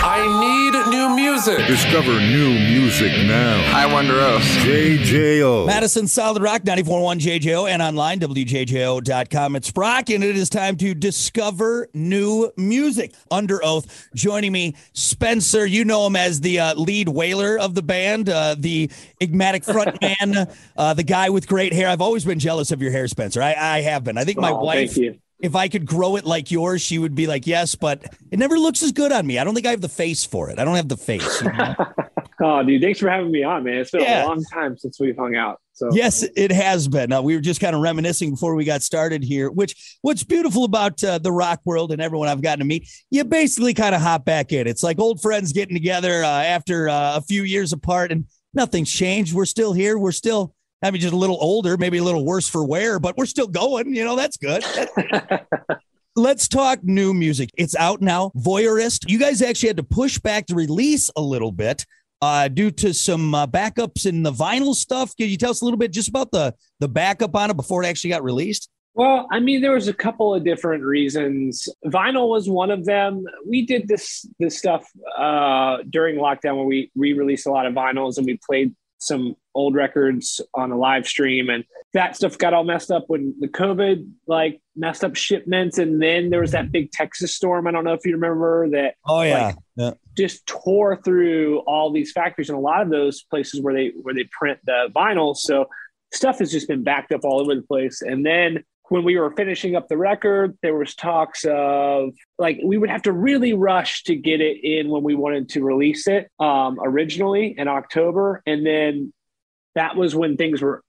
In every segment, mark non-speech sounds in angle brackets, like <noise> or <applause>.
I need new music. Discover new music now. I Underoath. JJO. Madison Solid Rock 941 JJO and online WJJO.com. It's Brock, and it is time to discover new music. Underoath, joining me, Spencer. You know him as the uh, lead wailer of the band, uh, the enigmatic frontman, <laughs> uh, the guy with great hair. I've always been jealous of your hair, Spencer. I, I have been. I think my Oh, wife. If I could grow it like yours, she would be like, yes, but it never looks as good on me. I don't think I have the face for it. I don't have the face. you know? <laughs> Oh, dude, thanks for having me on, man. It's been Yeah. a long time since we've hung out. So Yes, it has been. Uh, we were just kind of reminiscing before we got started here. Which what's beautiful about uh, the rock world and everyone I've gotten to meet, you basically kind of hop back in. It's like old friends getting together uh, after uh, a few years apart, and nothing's changed. We're still here. We're still. I mean, just a little older, maybe a little worse for wear, but we're still going. You know, that's good. <laughs> Let's talk new music. It's out now. Voyeurist. You guys actually had to push back the release a little bit uh, due to some uh, backups in the vinyl stuff. Can you tell us a little bit just about the the backup on it before it actually got released? Well, I mean, there was a couple of different reasons. Vinyl was one of them. We did this this stuff uh, during lockdown where we re-released a lot of vinyls and we played some old records on a live stream and that stuff got all messed up when the COVID like messed up shipments and then there was that big Texas storm. I don't know if you remember that Oh yeah, Like- yeah. just tore through all these factories and a lot of those places where they where they print the vinyl. So stuff has just been backed up all over the place. And then when we were finishing up the record, there was talks of like we would have to really rush to get it in when we wanted to release it um, originally in October, and then that was when things were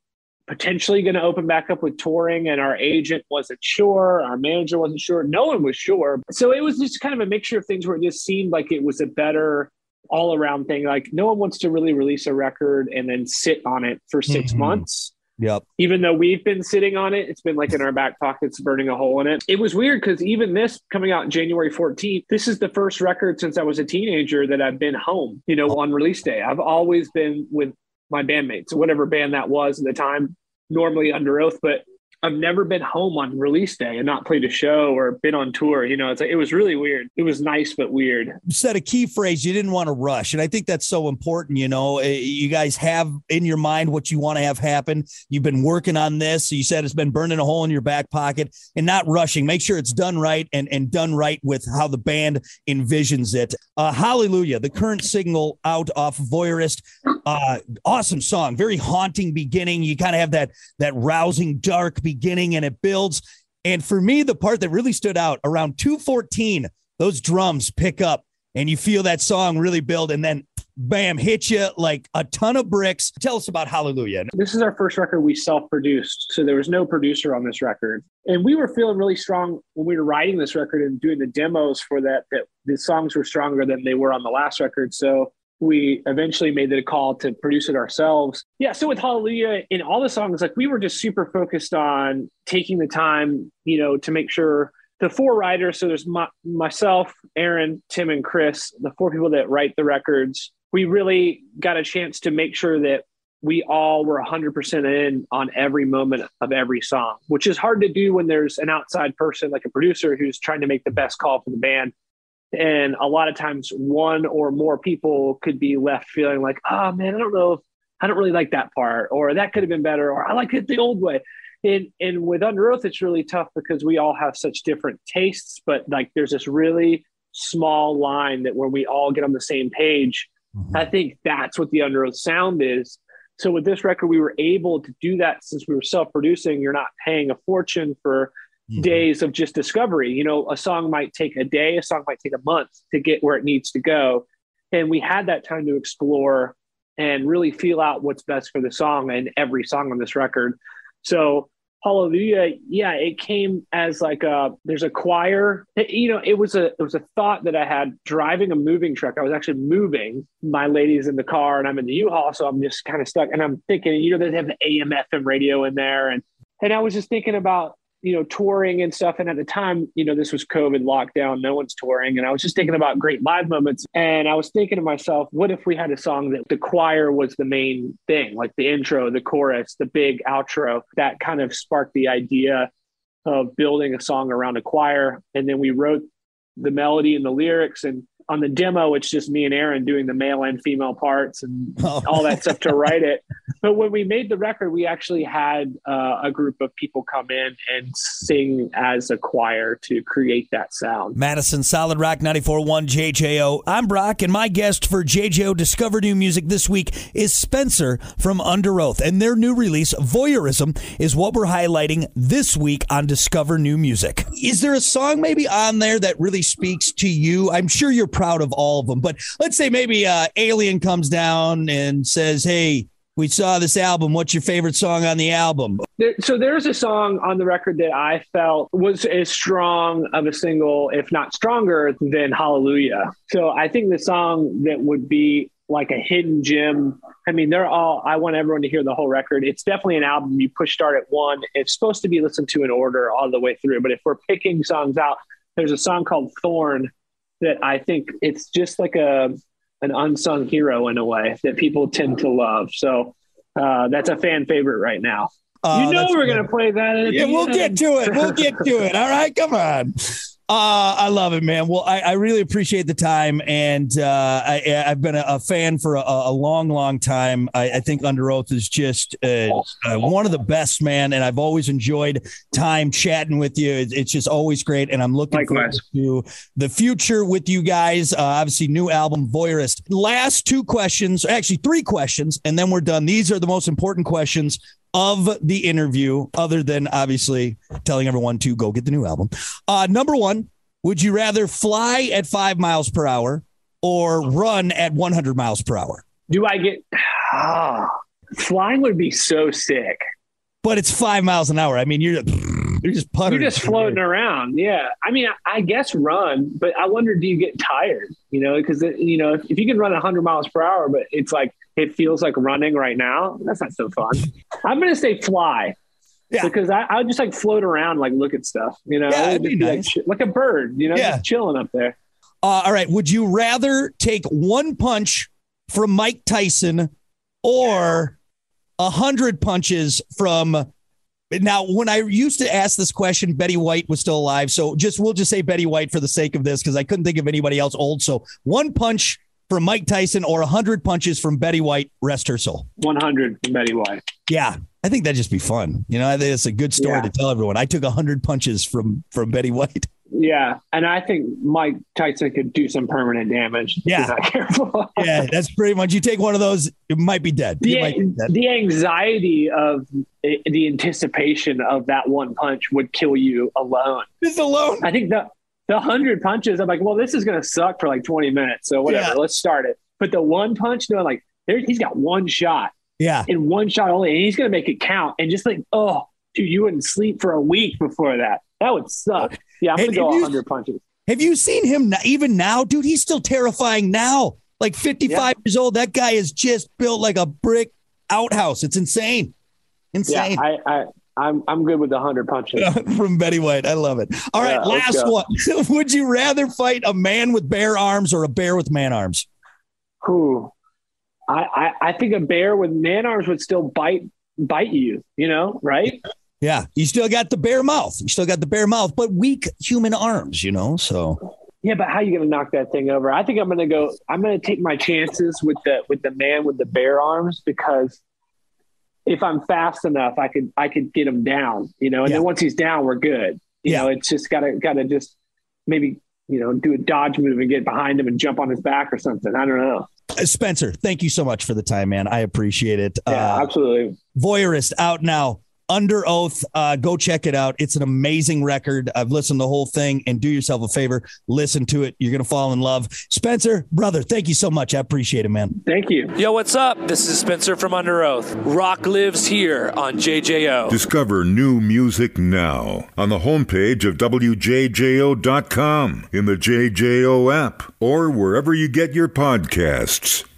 potentially going to open back up with touring and our agent wasn't sure our manager wasn't sure no one was sure. So it was just kind of a mixture of things where it just seemed like it was a better all around thing. Like no one wants to really release a record and then sit on it for 6 Mhm. months Yep. even though we've been sitting on it, it's been like in our back pockets, burning a hole in it. It was weird because even this coming out January 14th, this is the first record since I was a teenager that I've been home, you know, on release day. I've always been with my bandmates, whatever band that was at the time, normally Underoath, but I've never been home on release day and not played a show or been on tour. You know, it's like, it was really weird. It was nice, but weird. You said a key phrase you didn't want to rush and i think that's so important you know Eh, you guys have in your mind what you want to have happen you've been working on this you said it's been burning a hole in your back pocket and not rushing make sure it's done right and and done right with how the band envisions it uh hallelujah the current signal out off voyeurist uh awesome song very haunting beginning you kind of have that that rousing dark beginning and it builds and for me the part that really stood out around 214 those drums pick up and you feel that song really build and then bam hit you like a ton of bricks tell us about hallelujah This is our first record we self produced. So there was no producer on this record. And we were feeling really strong when we were writing this record and doing the demos for that, that the songs were stronger than they were on the last record. So we eventually made the call to produce it ourselves. Yeah. So with Hallelujah, in all the songs, like we were just super focused on taking the time, you know, to make sure the four writers, so there's my, myself, Aaron, Tim, and Chris, the four people that write the records, we really got a chance to make sure that we all were 100% in on every moment of every song, which is hard to do when there's an outside person like a producer who's trying to make the best call for the band. And a lot of times, one or more people could be left feeling like, oh man, I don't know if I don't really like that part, or that could have been better, or I like it the old way. And, and with Underoath, it's really tough because we all have such different tastes, but like there's this really small line that when we all get on the same page. Mm-hmm. I think that's what the Underoath sound is. So with this record, we were able to do that since we were self-producing. You're not paying a fortune for Mhm. days of just discovery. You know, a song might take a day, a song might take a month to get where it needs to go. And we had that time to explore and really feel out what's best for the song and every song on this record. So Hallelujah, yeah, it came as like a there's a choir. It- you know, it was a it was a thought that I had driving a moving truck. I was actually moving. My lady's in the car and I'm in the U-Haul, so I'm just kind of stuck. And I'm thinking, you know, they have the AM FM radio in there, and and I was just thinking about you know touring and stuff. And at the time, you know, this was COVID lockdown, no one's touring, and I was just thinking about great live moments. And I was thinking to myself, what if we had a song that the choir was the main thing, like the intro, the chorus, the big outro? That kind of sparked the idea of building a song around a choir. And then we wrote the melody and the lyrics and on the demo, it's just me and Aaron doing the male and female parts and <laughs> Oh. all that stuff to write it. But when we made the record, we actually had uh, a group of people come in and sing as a choir to create that sound. Madison Solid Rock 94.1 JJO. I'm Brock, and my guest for JJO Discover New Music this week is Spencer from Underoath. And their new release, Voyeurist, is what we're highlighting this week on Discover New Music. Is there a song maybe on there that really speaks to you? I'm sure you're proud of all of them, but let's say maybe uh, Alien comes down and says, Hey, we saw this album. What's your favorite song on the album? There, so there's a song on the record that I felt was as strong of a single, if not stronger, than Hallelujah. So I think the song that would be like a hidden gem. I mean, they're all. I want everyone to hear the whole record. It's definitely an album you push start at one. It's supposed to be listened to in order all the way through. But if we're picking songs out, there's a song called Thorn that I think it's just like a an unsung hero in a way that people tend to love. So uh, that's a fan favorite right now. Uh, you know we're good. gonna play that. At Yeah, we'll end. get to it. We'll get to it. All right, come on. Uh, I love it, man. Well, I, I really appreciate the time, and uh, I, I've been a, a fan for a, a long, long time. I, I think Underoath is just uh, uh, one of the best, man, and I've always enjoyed time chatting with you. It's, it's just always great, and I'm looking Likewise. forward to the future with you guys. Uh, obviously, new album, Voyeurist. Last two questions, actually three questions, and then we're done. These are the most important questions of the interview, other than obviously telling everyone to go get the new album. Uh, number one, would you rather fly at five miles per hour or run at 100 miles per hour? Do I get? Ah, flying would be so sick. But it's five miles an hour. I mean, you're you're just puttering. You're just floating around. Yeah. I mean, I, I guess run, but I wonder, do you get tired? You know, because you know, if, if you can run 100 miles per hour, but it's like it feels like running right now, that's not so fun. I'm gonna say fly. Yeah. Because I, I would just like float around, like look at stuff, you know, Yeah, it'd be like, nice. like a bird, you know, Yeah. just chilling up there. Uh, all right. Would you rather take one punch from Mike Tyson or a hundred punches from? Now, when I used to ask this question, Betty White was still alive. So just we'll just say Betty White for the sake of this because I couldn't think of anybody else old. So one punch from Mike Tyson or a hundred punches from Betty White. Rest her soul. 100 from Betty White. Yeah, I think that'd just be fun. You know, I think it's a good story Yeah. to tell everyone. I took a hundred punches from from Betty White. Yeah, and I think Mike Tyson could do some permanent damage. Yeah. not careful. <laughs> Yeah, that's pretty much. You take one of those, it might be dead. You the, might be dead. the anxiety of the anticipation of that one punch would kill you alone. Just alone. I think the the hundred punches, I'm like, well, this is gonna suck for like 20 minutes. So whatever, Yeah. let's start it. But the one punch, no, like there, he's got one shot Yeah. In one shot only, and he's gonna make it count. And just like, oh, dude, you wouldn't sleep for a week before that. That would suck. Yeah, I'm gonna go if you- 100 punches. Have you seen him even now, dude? He's still terrifying now. Like 55 years old, that guy is just built like a brick outhouse. It's insane. Yeah, Insane. I, I, I'm, I'm good with the 100 punches. <laughs> From Betty White. I love it. All right, Yeah, last one. <laughs> Would you rather fight a man with bare arms or a bear with man arms? Who? I, I, I think a bear with man arms would still bite bite you, you know, right? Yeah, you still got the bear mouth. You still got the bear mouth, but weak human arms, you know? So, Yeah, but how are you gonna knock that thing over? I think I'm gonna go I'm gonna take my chances with the with the man with the bare arms because if I'm fast enough, I could I could get him down, you know, and Yeah. then once he's down, we're good. You Yeah. know, it's just gotta gotta just maybe, you know, do a dodge move and get behind him and jump on his back or something. I don't know. Uh, Spencer, thank you so much for the time, man. I appreciate it. Yeah, Uh, absolutely. Voyeurist out now. Underoath. Uh, go check it out. It's an amazing record. I've listened to the whole thing and do yourself a favor. Listen to it. You're going to fall in love. Spencer, brother, thank you so much. I appreciate it, man. Thank you. Yo, what's up? This is Spencer from Under Oath. Rock lives here on JJO. Discover new music now on the homepage of WJJO.com, in the JJO app, or wherever you get your podcasts.